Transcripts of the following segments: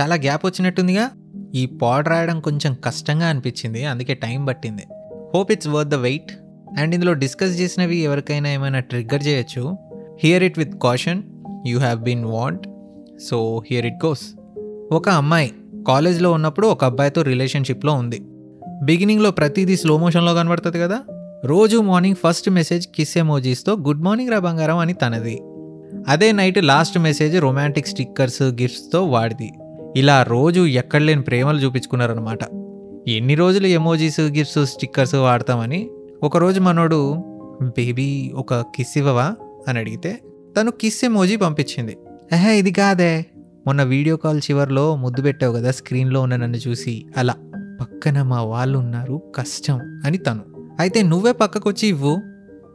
చాలా గ్యాప్ వచ్చినట్టుందిగా. ఈ పాడ్ రాయడం కొంచెం కష్టంగా అనిపించింది అందుకే టైం పట్టింది. Hope it's worth the wait. And ఇందులో డిస్కస్ చేసినవి ఎవరికైనా ఏమైనా ట్రిగ్గర్ చేయొచ్చు. Hear it with caution you have been want. So here it goes. ఒక అమ్మాయి కాలేజ్లో ఉన్నప్పుడు ఒక అబ్బాయితో రిలేషన్షిప్లో ఉంది. బిగినింగ్లో ప్రతిదీ స్లో మోషన్లో కనబడుతుంది కదా? రోజు మార్నింగ్ ఫస్ట్ మెసేజ్ కిస్ ఎమోజీస్తో గుడ్ మార్నింగ్ రా బంగారం అని తనది. అదే night last message romantic stickers గిఫ్ట్స్తో వాడిది. ఇలా రోజు ఎక్కడలేని ప్రేమలు చూపించుకున్నారనమాట ఎన్ని రోజులు ఎమోజీస్ గిఫ్ట్స్ స్టిక్కర్స్ వాడతామని ఒకరోజు మనోడు బేబీ ఒక కిస్ ఇవ్వవా? అని అడిగితే తను కిస్ ఎమోజీ పంపించింది. ఏహే ఇది కాదే. మొన్న వీడియో కాల్ చివర్లో ముద్దు పెట్టావు కదా స్క్రీన్లో ఉన్న నన్ను చూసి. అలా పక్కన మా వాళ్ళు ఉన్నారు కష్టం అని తను. అయితే నువ్వే పక్కకొచ్చి ఇవ్వు.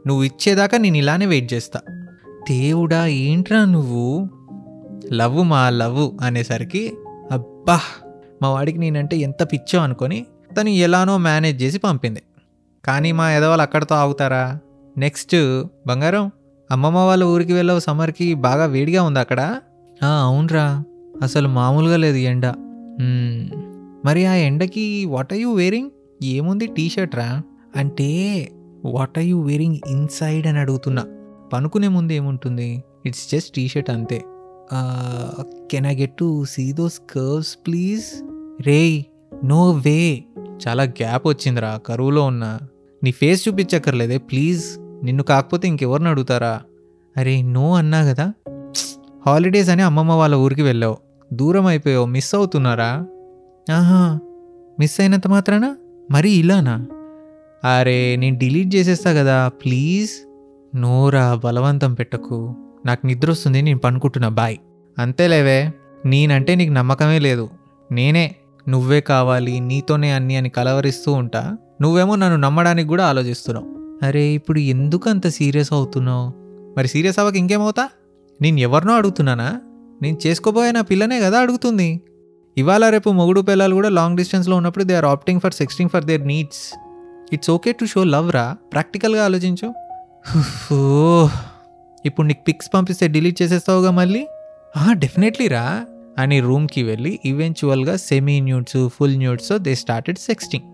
నువ్వు ఇచ్చేదాకా నేను ఇలానే వెయిట్ చేస్తా. దేవుడా ఏంట్రా నువ్వు? లవ్ మా లవ్ అనేసరికి అబ్బా మా వాడికి నేనంటే ఎంత పిచ్చో అనుకొని తను ఎలానో మేనేజ్ చేసి పంపింది. కానీ మా ఎదవాళ్ళు అక్కడతో ఆగుతారా? నెక్స్ట్ బంగారం అమ్మమ్మ వాళ్ళ ఊరికి వెళ్ళవు సమ్మర్కి బాగా వేడిగా ఉంది అక్కడ. అవునరా. అసలు మామూలుగా లేదు ఎండ. మరి ఆ ఎండకి వాట్ ఆర్ యూ వేరింగ్ ఏముంది టీ షర్ట్ రా? అంటే what are you wearing inside అని అడుగుతున్నా. పనుకునే ముందు ఏముంటుంది? ఇట్స్ జస్ట్ టీ షర్ట్ అంతే. Can I get to see those curves please ray no way చాలా గ్యాప్ వచ్చిందిరా కరువులో ఉన్నా. నీ ఫేస్ చూపించక్కర్లేదే ప్లీజ్ నిన్ను కాకపోతే ఇంకెవరిని అడుగుతారా? అరే నో అన్నా కదా? హాలిడేస్ అని అమ్మమ్మ వాళ్ళ ఊరికి వెళ్ళావు. దూరం అయిపోయావు మిస్ అవుతున్నారా? ఆహా మిస్ అయినంత మాత్రాన? మరీ ఇలానా? అరే నేను డిలీట్ చేసేస్తా కదా ప్లీజ్ నోరా బలవంతం పెట్టకు. నాకు నిద్ర వస్తుంది నేను పనుకుంటున్నా బాయ్. అంతేలేవే నేనంటే నీకు నమ్మకమే లేదు. నేనే నువ్వే కావాలి నీతోనే అన్ని అని కలవరిస్తూ ఉంటా. నువ్వేమో నన్ను నమ్మడానికి కూడా ఆలోచిస్తున్నావు. అరే ఇప్పుడు ఎందుకు అంత సీరియస్ అవుతున్నావు? మరి సీరియస్ అవ్వక ఇంకేమవుతా? నేను ఎవరినో అడుగుతున్నానా? నేను చేసుకోబోయే నా పిల్లనే కదా అడుగుతుంది. ఇవాళ రేపు మొగుడు పిల్లలు కూడా లాంగ్ డిస్టెన్స్లో ఉన్నప్పుడు they are opting for sexting for their needs it's okay to show love రా. ప్రాక్టికల్గా ఆలోచించు. ఓ ఇప్పుడు నీకు పిక్స్ పంపిస్తే డిలీట్ చేసేస్తావుగా మళ్ళీ? డెఫినెట్లీ రా. అని రూమ్కి వెళ్ళి ఈవెన్చువల్గా semi nudes full nudes they started sexting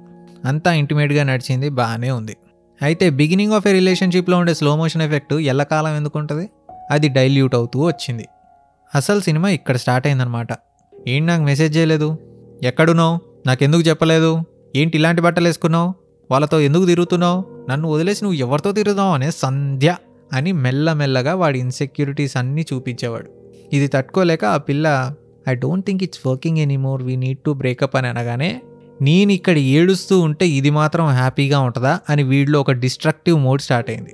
అంతా ఇంటిమేట్గా నడిచింది బాగానే ఉంది. అయితే బిగినింగ్ ఆఫ్ ఏ రిలేషన్షిప్లో ఉండే స్లో మోషన్ ఎఫెక్ట్ ఎల్లకాలం ఎందుకు ఉంటుంది? అది డైల్యూట్ అవుతూ వచ్చింది. అసలు సినిమా ఇక్కడ స్టార్ట్ అయిందనమాట ఏంటి నాకు మెసేజ్ చేయలేదు? ఎక్కడున్నావు? నాకెందుకు చెప్పలేదు? ఏంటి ఇలాంటి బట్టలు వేసుకున్నావు వాళ్ళతో ఎందుకు తిరుగుతున్నావు? నన్ను వదిలేసి నువ్వు ఎవరితో తిరుగుతావు అనే సంధ్య. అని మెల్లమెల్లగా వాడి ఇన్సెక్యూరిటీస్ అన్నీ చూపించేవాడు. ఇది తట్టుకోలేక ఆ పిల్ల I don't think it's working anymore we need to break up అని అనగానే నేను ఇక్కడ ఏడుస్తూ ఉంటే ఇది మాత్రం హ్యాపీగా ఉంటుందా? అని వీడిలో ఒక డిస్ట్రక్టివ్ మోడ్ స్టార్ట్ అయింది.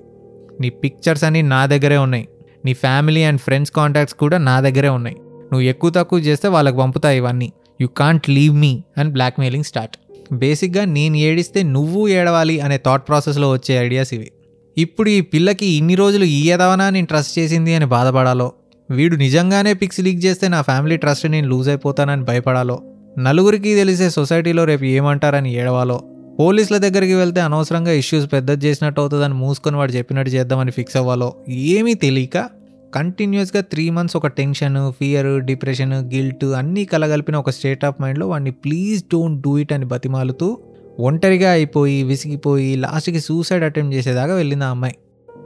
నీ పిక్చర్స్ అన్నీ నా దగ్గరే ఉన్నాయి. నీ ఫ్యామిలీ అండ్ ఫ్రెండ్స్ కాంటాక్ట్స్ కూడా నా దగ్గరే ఉన్నాయి. నువ్వు ఎక్కువ తక్కువ చేస్తే వాళ్ళకి పంపుతాయి ఇవన్నీ. You can't leave me and blackmailing start బేసిక్గా నేను ఏడిస్తే నువ్వు ఏడవాలి అనే థాట్ ప్రాసెస్లో వచ్చే ఐడియాస్ ఇవి. ఇప్పుడు ఈ పిల్లకి ఇన్ని రోజులు ఈ ఎదవనా నేను ట్రస్ట్ చేసింది అని బాధపడాలో? వీడు నిజంగానే పిక్స్ లీక్ చేస్తే నా ఫ్యామిలీ ట్రస్ట్ నేను లూజ్ అయిపోతానని భయపడాలో? నలుగురికి తెలిసే సొసైటీలో రేపు ఏమంటారని ఏడవాలో? పోలీసుల దగ్గరికి వెళ్తే అనవసరంగా ఇష్యూస్ పెద్దది చేసినట్టు అవుతుందని మూసుకొని వాడు చెప్పినట్టు చేద్దామని ఫిక్స్ అవ్వాలో? ఏమీ తెలియక కంటిన్యూస్గా త్రీ మంత్స్ ఒక టెన్షన్ ఫియర్ డిప్రెషన్ గిల్ట్ అన్నీ కలగలిపిన ఒక స్టేట్ ఆఫ్ మైండ్లో వాడిని ప్లీజ్ డోంట్ డూ ఇట్ అని బతిమాలుతూ ఒంటరిగా అయిపోయి విసిగిపోయి లాస్ట్కి సూసైడ్ అటెంప్ట్ చేసేదాకా వెళ్ళింది ఆ అమ్మాయి.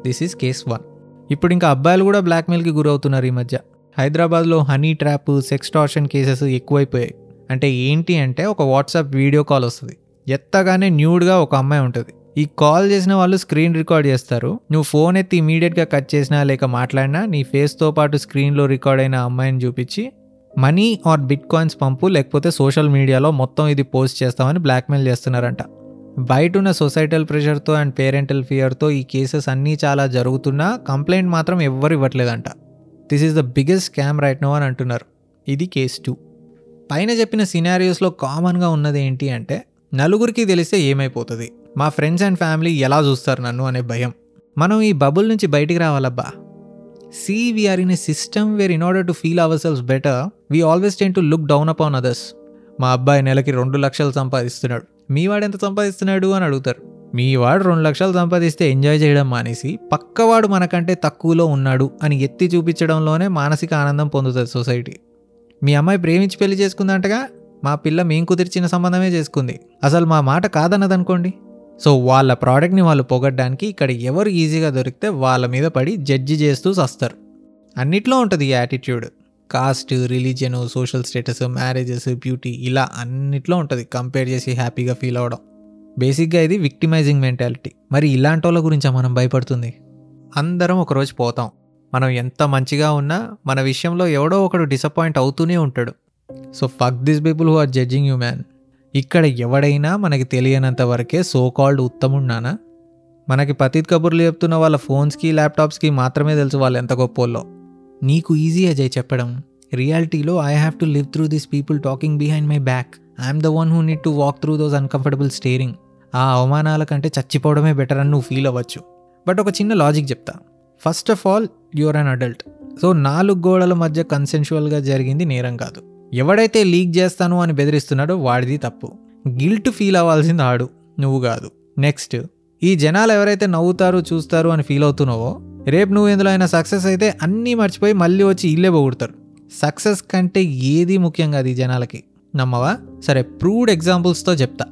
దిస్ ఈజ్ కేస్ వన్ ఇప్పుడు ఇంకా అబ్బాయిలు కూడా బ్లాక్మెయిల్కి గురవుతున్నారు ఈ మధ్య. హైదరాబాద్లో honey trap sextortion cases ఎక్కువైపోయాయి. అంటే ఏంటి అంటే ఒక వాట్సాప్ వీడియో కాల్ వస్తుంది. ఎత్తగానే న్యూడ్గా ఒక అమ్మాయి ఉంటుంది. ఈ కాల్ చేసిన వాళ్ళు స్క్రీన్ రికార్డ్ చేస్తారు. నువ్వు ఫోన్ ఎత్తి ఇమీడియట్గా కట్ చేసినా లేక మాట్లాడినా నీ ఫేస్తో పాటు స్క్రీన్లో రికార్డ్ అయిన అమ్మాయిని చూపించి మనీ ఆర్ బిట్ కాయిన్స్ పంపు లేకపోతే సోషల్ మీడియాలో మొత్తం ఇది పోస్ట్ చేస్తామని బ్లాక్మెయిల్ చేస్తున్నారంట. బయట ఉన్న సొసైటల్ ప్రెషర్తో అండ్ పేరెంటల్ ఫియర్తో ఈ కేసెస్ అన్నీ చాలా జరుగుతున్నా కంప్లైంట్ మాత్రం ఎవ్వరు ఇవ్వట్లేదంట. This is the biggest scam right no అని అంటున్నారు. ఇది కేస్ టూ. పైన చెప్పిన సినారియోస్లో కామన్గా ఉన్నది ఏంటి అంటే నలుగురికి తెలిస్తే ఏమైపోతుంది? మా ఫ్రెండ్స్ అండ్ ఫ్యామిలీ ఎలా చూస్తారు నన్ను అనే భయం. మనం ఈ బబుల్ నుంచి బయటికి రావాలబ్బా. See we are in a system where in order to feel ourselves better we always tend to look down upon others మా అబ్బాయి నెలకి రెండు లక్షలు సంపాదిస్తున్నాడు. మీ వాడు ఎంత సంపాదిస్తున్నాడు అని అడుగుతారు. మీ వాడు రెండు లక్షలు సంపాదిస్తే ఎంజాయ్ చేయడం మానేసి పక్కవాడు మనకంటే తక్కువలో ఉన్నాడు అని ఎత్తి చూపించడంలోనే మానసిక ఆనందం పొందుతుంది సొసైటీ. మీ అమ్మాయి ప్రేమించి పెళ్ళి చేసుకుందంటగా మా పిల్ల మేం కుదిర్చిన సంబంధమే చేసుకుంది. అసలు మా మాట కాదన్నదనుకోండి. సో వాళ్ళ ప్రోడక్ట్ని వాళ్ళు పొగడ్డానికి ఇక్కడ ఎవరు ఈజీగా దొరికితే వాళ్ళ మీద పడి జడ్జి చేస్తూ వస్తారు అన్నిట్లో ఉంటుంది ఈ attitude. Caste religion social status marriages beauty ఇలా అన్నిట్లో ఉంటుంది కంపేర్ చేసి హ్యాపీగా ఫీల్ అవ్వడం. బేసిక్గా ఇది విక్టిమైజింగ్ మెంటాలిటీ. మరి ఇలాంటి వాళ్ళ గురించా మనం భయపడుతుంది? అందరం ఒకరోజు పోతాం. మనం ఎంత మంచిగా ఉన్నా మన విషయంలో ఎవడో ఒకడు డిసప్పాయింట్ అవుతూనే ఉంటాడు. So fuck this people who are judging you man ఇక్కడ ఎవడైనా మనకి తెలియనంత వరకే సో కాల్డ్ ఉత్తమున్నానా మనకి పతిత్ కబుర్లు చెప్తున్న వాళ్ళ ఫోన్స్కి ల్యాప్టాప్స్కి మాత్రమే తెలుసు వాళ్ళు ఎంత గొప్పోళ్ళో నీకు ఈజీ అజయ్ చెప్పడం. రియాలిటీలో I have to live through this people talking behind my back I'm the one who need to walk through those uncomfortable staring ఆ అవమానాల కంటే చచ్చిపోవడమే బెటర్ అని నువ్వు ఫీల్ అవ్వచ్చు. బట్ ఒక చిన్న లాజిక్ చెప్తా. First of all your an adult so నాలుగు గోడల మధ్య కన్సెన్షువల్గా జరిగింది నేరం కాదు. ఎవడైతే లీక్ చేస్తాను అని బెదిరిస్తున్నాడో వాడిది తప్పు. గిల్ట్ ఫీల్ అవ్వాల్సింది ఆడు నువ్వు కాదు. నెక్స్ట్ ఈ జనాలు ఎవరైతే నవ్వుతారు చూస్తారు అని ఫీల్ అవుతున్నావో రేపు నువ్వు ఎందులో అయినా సక్సెస్ అయితే అన్నీ మర్చిపోయి మళ్ళీ వచ్చి ఇల్లే పొగుడతారు. సక్సెస్ కంటే ఏది ముఖ్యం కాదు ఈ జనాలకి. నమ్మవా? సరే ప్రూవ్డ్ ఎగ్జాంపుల్స్తో చెప్తా.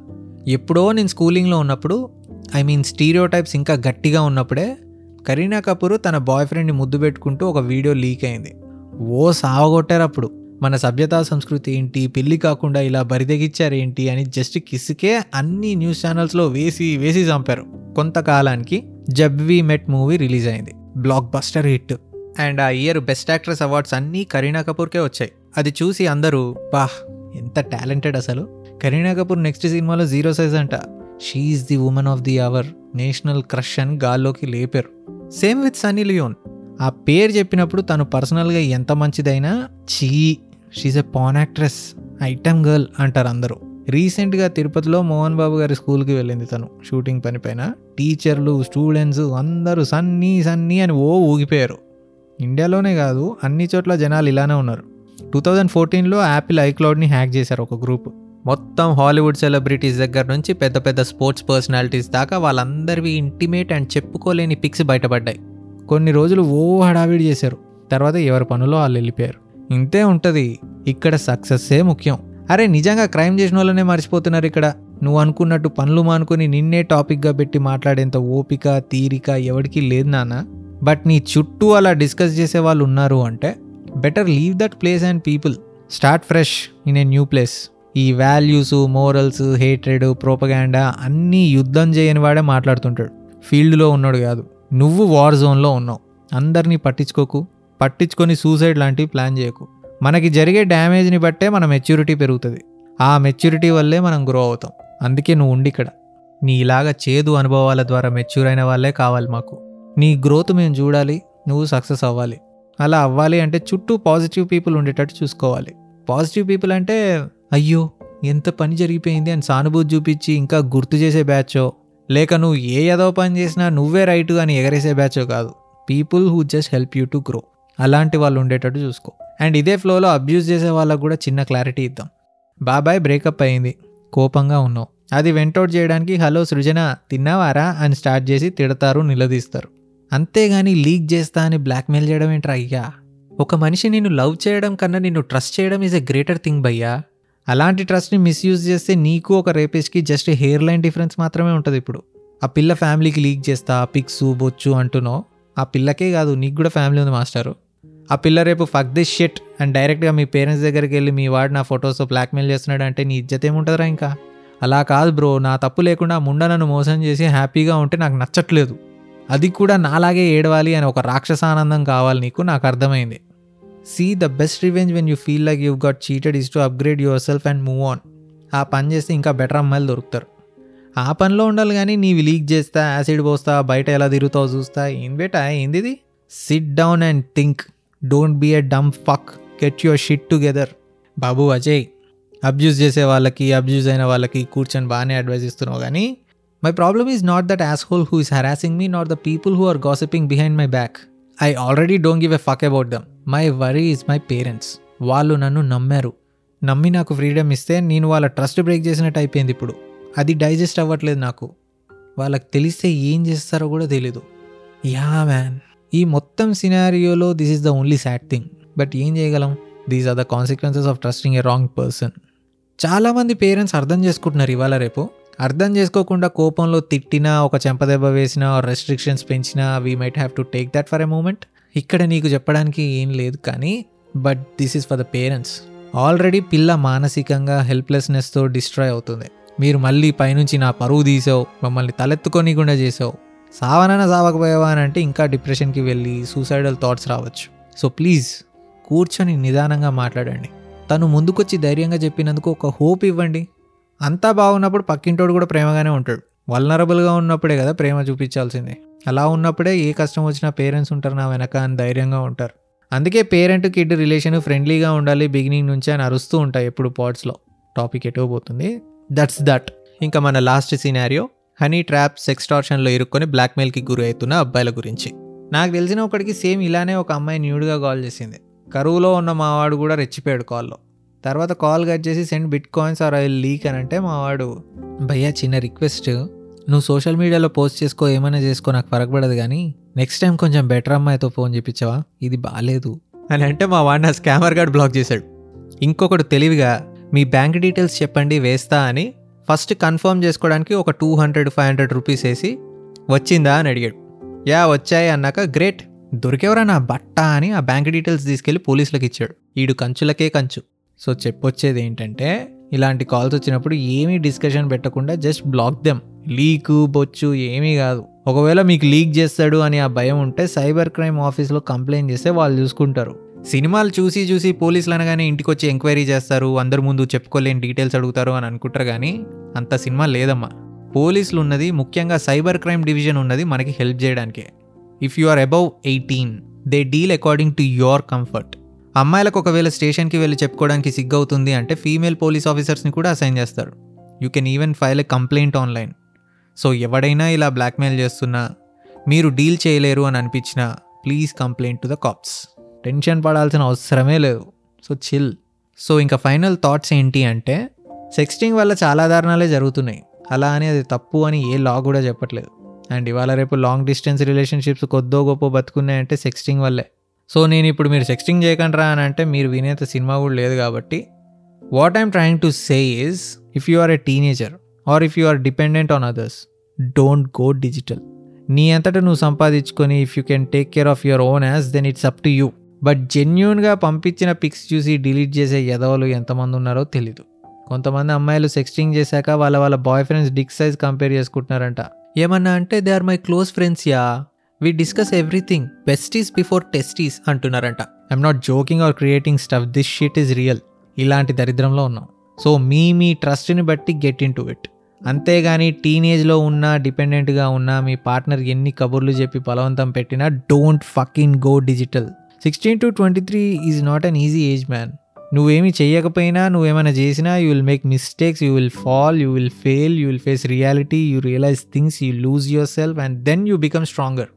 ఎప్పుడో నేను స్కూలింగ్లో ఉన్నప్పుడు ఐ మీన్ స్టీరియో టైప్స్ ఇంకా గట్టిగా ఉన్నప్పుడే కరీనా కపూర్ తన బాయ్ ఫ్రెండ్ని ముద్దు పెట్టుకుంటూ ఒక వీడియో లీక్ అయింది. ఓ సావగొట్టారు అప్పుడు. మన సభ్యతా సంస్కృతి ఏంటి? పెళ్ళి కాకుండా ఇలా బరిదెగిచ్చారేంటి అని జస్ట్ కిస్కే అన్ని న్యూస్ ఛానల్స్లో వేసి వేసి చంపారు. కొంతకాలానికి Jab we met movie release అయింది. బ్లాక్ బస్టర్ హిట్ అండ్ ఆ ఇయర్ బెస్ట్ యాక్ట్రెస్ అవార్డ్స్ అన్నీ కరీనా కపూర్కే వచ్చాయి. అది చూసి అందరూ బాహ్ ఎంత టాలెంటెడ్ అసలు. కరీనా కపూర్ నెక్స్ట్ సినిమాలో జీరో సైజ్ అంట. She's the women of the hour national crush అని గాల్లోకి లేపారు. సేమ్ విత్ సన్నీ లియోన్ ఆ పేరు చెప్పినప్పుడు తను పర్సనల్గా ఎంత మంచిదైనా చీ she's a porn actress item girl అంటారు అందరూ. రీసెంట్గా తిరుపతిలో మోహన్ బాబు గారి స్కూల్కి వెళ్ళింది తను షూటింగ్ పని పైన. టీచర్లు స్టూడెంట్స్ అందరూ సన్నీ సన్నీ అని ఓ ఊగిపోయారు. ఇండియాలోనే కాదు అన్ని చోట్ల జనాలు ఇలానే ఉన్నారు. టూ థౌజండ్ ఫోర్టీన్లో యాపిల్ ఐక్లౌడ్ని హ్యాక్ చేశారు ఒక గ్రూప్. మొత్తం హాలీవుడ్ సెలబ్రిటీస్ దగ్గర నుంచి పెద్ద పెద్ద స్పోర్ట్స్ పర్సనాలిటీస్ దాకా వాళ్ళందరివి ఇంటిమేట్ అండ్ చెప్పుకోలేని పిక్స్ బయటపడ్డాయి. కొన్ని రోజులు ఓ హడావిడి చేశారు. తర్వాత ఎవరి పనులో వాళ్ళు వెళ్ళిపోయారు. ఇంతే ఉంటుంది. ఇక్కడ సక్సెస్సే ముఖ్యం. అరే నిజంగా క్రైమ్ చేసిన వాళ్ళనే మర్చిపోతున్నారు ఇక్కడ. నువ్వు అనుకున్నట్టు పనులు మానుకొని నిన్నే టాపిక్గా పెట్టి మాట్లాడేంత ఓపిక తీరిక ఎవరికి లేదు నాన్న. బట్ నీ చుట్టూ అలా డిస్కస్ చేసే వాళ్ళు ఉన్నారు అంటే better leave that place and people. Start fresh in a new place. ఈ వాల్యూస్ మోరల్స్ హేట్రెడ్ ప్రోపగాండా అన్నీ యుద్ధం చేయని వాడే మాట్లాడుతుంటాడు. ఫీల్డ్లో ఉన్నాడు కాదు. నువ్వు వార్ జోన్లో ఉన్నావు. అందరినీ పట్టించుకోకు. పట్టించుకొని సూసైడ్ లాంటివి ప్లాన్ చేయకు. మనకి జరిగే డ్యామేజ్ని బట్టే మన మెచ్యూరిటీ పెరుగుతుంది. ఆ మెచ్యూరిటీ వల్లే మనం గ్రో అవుతాం. అందుకే నువ్వు ఉండి ఇక్కడ. నీ ఇలాగ చేదు అనుభవాల ద్వారా మెచ్యూర్ అయిన వాళ్ళే కావాలి మాకు. నీ గ్రోత్ మేము చూడాలి. నువ్వు సక్సెస్ అవ్వాలి. అలా అవ్వాలి అంటే చుట్టూ పాజిటివ్ పీపుల్ ఉండేటట్టు చూసుకోవాలి. పాజిటివ్ పీపుల్ అంటే అయ్యో ఎంత పని జరిగిపోయింది అని సానుభూతి చూపించి ఇంకా గుర్తు చేసే బ్యాచో లేక నువ్వు ఏ ఏదో పని చేసినా నువ్వే రైట్ అని ఎగరేసే బ్యాచ్ కాదు. People who just help you to grow అలాంటి వాళ్ళు ఉండేటట్టు చూసుకో. అండ్ ఇదే ఫ్లోలో అబ్యూస్ చేసే వాళ్ళకు కూడా చిన్న క్లారిటీ ఇద్దాం. బాబాయ్ బ్రేకప్ అయింది. కోపంగా ఉన్నావు. అది వెంటౌట్ చేయడానికి హలో సృజన తిన్నావారా? అని స్టార్ట్ చేసి తిడతారు నిలదీస్తారు. అంతేగాని లీక్ చేస్తా అని బ్లాక్మెయిల్ చేయడం ఏంట్రా అయ్యా? ఒక మనిషి నిన్ను లవ్ చేయడం కన్నా నిన్ను ట్రస్ట్ చేయడం ఈజ్ ఎ గ్రేటర్ థింగ్ భయ్యా అలాంటి ట్రస్ట్ని మిస్యూజ్ చేస్తే నీకు ఒక రేపేజ్కి జస్ట్ హెయిర్ లైన్ డిఫరెన్స్ మాత్రమే ఉంటుంది ఇప్పుడు. ఆ పిల్ల ఫ్యామిలీకి లీక్ చేస్తా పిక్స్ బొచ్చు అంటునో ఆ పిల్లకే కాదు నీకు కూడా ఫ్యామిలీ ఉంది మాస్టరు. ఆ పిల్ల రేపు ఫక్ దిస్ షెట్ అండ్ డైరెక్ట్గా మీ పేరెంట్స్ దగ్గరికి వెళ్ళి మీ వాడు నా ఫొటోస్ బ్లాక్మెయిల్ చేస్తున్నాడు అంటే నీ ఇజ్జత ఏముంటుందిరా ఇంకా? అలా కాదు బ్రో నా తప్పు లేకుండా ముండ నన్ను మోసం చేసి హ్యాపీగా ఉంటే నాకు నచ్చట్లేదు. అది కూడా నాలాగే ఏడవాలి అని ఒక రాక్షసానందం కావాలి నీకు నాకు అర్థమైంది. See the best revenge when you feel like you got cheated is to upgrade yourself and move on ఆ పని చేస్తే ఇంకా బెటర్ అమ్మాయిలు దొరుకుతారు. ఆ పనిలో ఉండాలి కానీ నీవి లీక్ చేస్తా యాసిడ్ పోస్తా బయట ఎలా తిరుగుతావు చూస్తా. ఏం బేటా ఏంది ఇది sit down and think don't be a dumb fuck get your shit together Babu Ajay abuse చేసే వాళ్ళకి అబ్యూస్ అయిన వాళ్ళకి కూర్చొని బాగానే అడ్వైస్ ఇస్తున్నావు కానీ my problem is not that asshole who is harassing me not the people who are gossiping behind my back I already don't give a fuck about them my worry is my parents వాళ్ళు నన్ను నమ్మారు. నమ్మి నాకు freedom ఇస్తే నేను వాళ్ళ trust break చేసినట్టు అయిపోయింది ఇప్పుడు. అది డైజెస్ట్ అవ్వట్లేదు నాకు. వాళ్ళకి తెలిస్తే ఏం చేస్తారో కూడా తెలీదు. యా మ్యాన్ ఈ మొత్తం సినారియోలో this is the only sad thing but ఏం చేయగలం? These are the consequences of trusting a wrong person చాలామంది పేరెంట్స్ అర్థం చేసుకుంటున్నారు ఇవాళ రేపు. అర్థం చేసుకోకుండా కోపంలో తిట్టినా ఒక చెంపదెబ్బ వేసినా రెస్ట్రిక్షన్స్ పెంచినా we might have to take that for a moment ఇక్కడ నీకు చెప్పడానికి ఏం లేదు కానీ but this is for the parents already పిల్ల మానసికంగా హెల్ప్లెస్నెస్తో డిస్ట్రాయ్ అవుతుంది. మీరు మళ్ళీ పైనుంచి నా పరువు తీసావు మమ్మల్ని తలెత్తుకోనికుండా చేసావు. సావనైనా సావకపోయావా అని అంటే ఇంకా డిప్రెషన్కి వెళ్ళి సూసైడల్ థాట్స్ రావచ్చు. సో ప్లీజ్ కూర్చొని నిదానంగా మాట్లాడండి. తను ముందుకొచ్చి ధైర్యంగా చెప్పినందుకు ఒక హోప్ ఇవ్వండి. అంతా బాగున్నప్పుడు పక్కింటోడు కూడా ప్రేమగానే ఉంటాడు. వల్నరబుల్గా ఉన్నప్పుడే కదా ప్రేమ చూపించాల్సిందే. అలా ఉన్నప్పుడే ఏ కష్టం వచ్చినా పేరెంట్స్ ఉంటారు నా వెనక అని ధైర్యంగా ఉంటారు. అందుకే పేరెంట్ కిడ్ రిలేషన్ ఫ్రెండ్లీగా ఉండాలి బిగినింగ్ నుంచి అని అరుస్తూ ఉంటాయి ఎప్పుడు పాట్స్లో టాపిక్ ఎటో పోతుంది? That's that. ఇంకా మన లాస్ట్ సినారియో హనీ ట్రాప్ సెక్స్ టార్షన్లో ఇరుక్కొని బ్లాక్మెయిల్కి గురి అవుతున్న అబ్బాయిల గురించి. నాకు తెలిసిన ఒకడికి సేమ్ ఇలానే ఒక అమ్మాయి న్యూడ్గా కాల్ చేసింది. కరువులో ఉన్న మావాడు కూడా రెచ్చిపోయాడు కాల్లో. తర్వాత కాల్ కట్ చేసి send bitcoins or I leak అని అంటే మావాడు భయ్యా చిన్న రిక్వెస్ట్ నువ్వు సోషల్ మీడియాలో పోస్ట్ చేసుకో ఏమైనా చేసుకో నాకు పడదు కానీ నెక్స్ట్ టైం కొంచెం బెటర్ అమ్మాయితో ఫోన్ చెప్పించావా ఇది బాగాలేదు అని అంటే మా వాడిని ఆ స్కామర్ గార్డ్ బ్లాక్ చేశాడు. ఇంకొకడు తెలివిగా మీ బ్యాంక్ డీటెయిల్స్ చెప్పండి వేస్తా అని ఫస్ట్ కన్ఫర్మ్ చేసుకోవడానికి ఒక two hundred five hundred rupees వేసి వచ్చిందా? అని అడిగాడు. యా వచ్చాయి అన్నాక గ్రేట్. దొరికేవరా నా బట్ట? అని ఆ బ్యాంక్ డీటెయిల్స్ తీసుకెళ్ళి పోలీసులకు ఇచ్చాడు. ఈడు కంచులకే కంచు. సో చెప్పొచ్చేది ఏంటంటే ఇలాంటి కాల్స్ వచ్చినప్పుడు ఏమీ డిస్కషన్ పెట్టకుండా జస్ట్ బ్లాక్ దెమ్ లీకు బొచ్చు ఏమీ కాదు. ఒకవేళ మీకు లీక్ చేస్తాడు అని ఆ భయం ఉంటే సైబర్ క్రైమ్ ఆఫీస్లో కంప్లైంట్ చేస్తే వాళ్ళు చూసుకుంటారు. సినిమాలు చూసి చూసి పోలీసులు అనగానే ఇంటికి వచ్చి ఎంక్వైరీ చేస్తారు అందరి ముందు చెప్పుకోలేని డీటెయిల్స్ అడుగుతారు అని అనుకుంటారు కానీ అంత సినిమా లేదమ్మా. పోలీసులు ఉన్నది ముఖ్యంగా సైబర్ క్రైమ్ డివిజన్ ఉన్నది మనకి హెల్ప్ చేయడానికే. If you are above eighteen they deal according to your comfort అమ్మాయిలకు ఒకవేళ స్టేషన్కి వెళ్ళి చెప్పుకోవడానికి సిగ్గవుతుంది అంటే ఫీమేల్ పోలీస్ ఆఫీసర్స్ని కూడా అసైన్ చేస్తారు. You can even file a complaint online so ఎవడైనా ఇలా బ్లాక్మెయిల్ చేస్తున్నా మీరు డీల్ చేయలేరు అని అనిపించినా please complaint to the cops tension పడాల్సిన అవసరమే లేదు. సో చిల్ సో ఇంకా ఫైనల్ థాట్స్ ఏంటి అంటే సెక్స్టింగ్ వల్ల చాలా దారుణాలే జరుగుతున్నాయి. అలా అని అది తప్పు అని ఏ లా కూడా చెప్పట్లేదు. అండ్ ఇవాళ రేపు లాంగ్ డిస్టెన్స్ రిలేషన్షిప్స్ కొద్దో గొప్ప బతుకున్నాయంటే సెక్స్టింగ్ వల్లే. సో నేను ఇప్పుడు మీరు సెక్స్టింగ్ చేయకండి అని అంటే మీరు వినేంత సినిమా కూడా లేదు కాబట్టి what I'm trying to say is if you are a teenager or if you are dependent on others don't go digital నీ అంతటా నువ్వు సంపాదించుకొని if you can take care of your own as then it's up to you but జెన్యున్గా పంపించిన pics చూసి delete చేసే ఎదవలు ఎంతమంది ఉన్నారో తెలీదు. కొంతమంది అమ్మాయిలు సెక్స్టింగ్ చేశాక వాళ్ళ వాళ్ళ boyfriends dick size compare చేసుకుంటున్నారంట. ఏమన్నా అంటే they are my close friends yeah we discuss everything besties before testies అంటున్నారంట. I'm not joking or creating stuff this shit is real ఇలాంటి దరిద్రంలో ఉన్నాం. సో మీ మీ ట్రస్ట్ని బట్టి గెట్ ఇన్ టు ఇట్. అంతేగాని టీనేజ్లో ఉన్న డిపెండెంట్గా ఉన్న మీ పార్ట్నర్ ఎన్ని కబుర్లు చెప్పి బలవంతం పెట్టినా don't fucking go digital. Sixteen to twenty three is not an easy age man. నువ్వేమి చేయకపోయినా నువ్వేమైనా చేసినా you will make mistakes you will fall you will fail you will face reality you realize things you lose yourself and then you become stronger.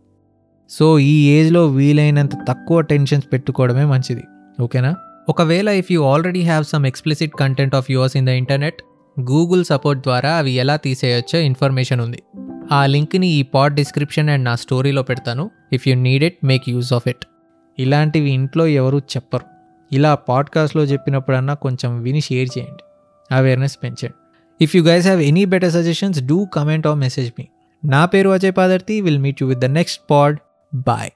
So ఈ ఏజ్లో వీలైనంత తక్కువ tensions పెట్టుకోవడమే మంచిది. ఓకేనా? ఒకవేళ if you already have some explicit content of yours in the internet Google support ద్వారా అవి ఎలా తీసేయొచ్చో ఇన్ఫర్మేషన్ ఉంది. ఆ లింక్ని ఈ పాడ్ డిస్క్రిప్షన్ అండ్ నా స్టోరీలో పెడతాను. If you need it make use of it ఇలాంటివి ఇంట్లో ఎవరు చెప్పరు. ఇలా పాడ్కాస్ట్లో చెప్పినప్పుడన్నా కొంచెం విని షేర్ చేయండి. అవేర్నెస్ పెంచండి. If you guys have any better suggestions do comment or message me నా పేరు Ajay Padarthi. Will meet you with the next pod bye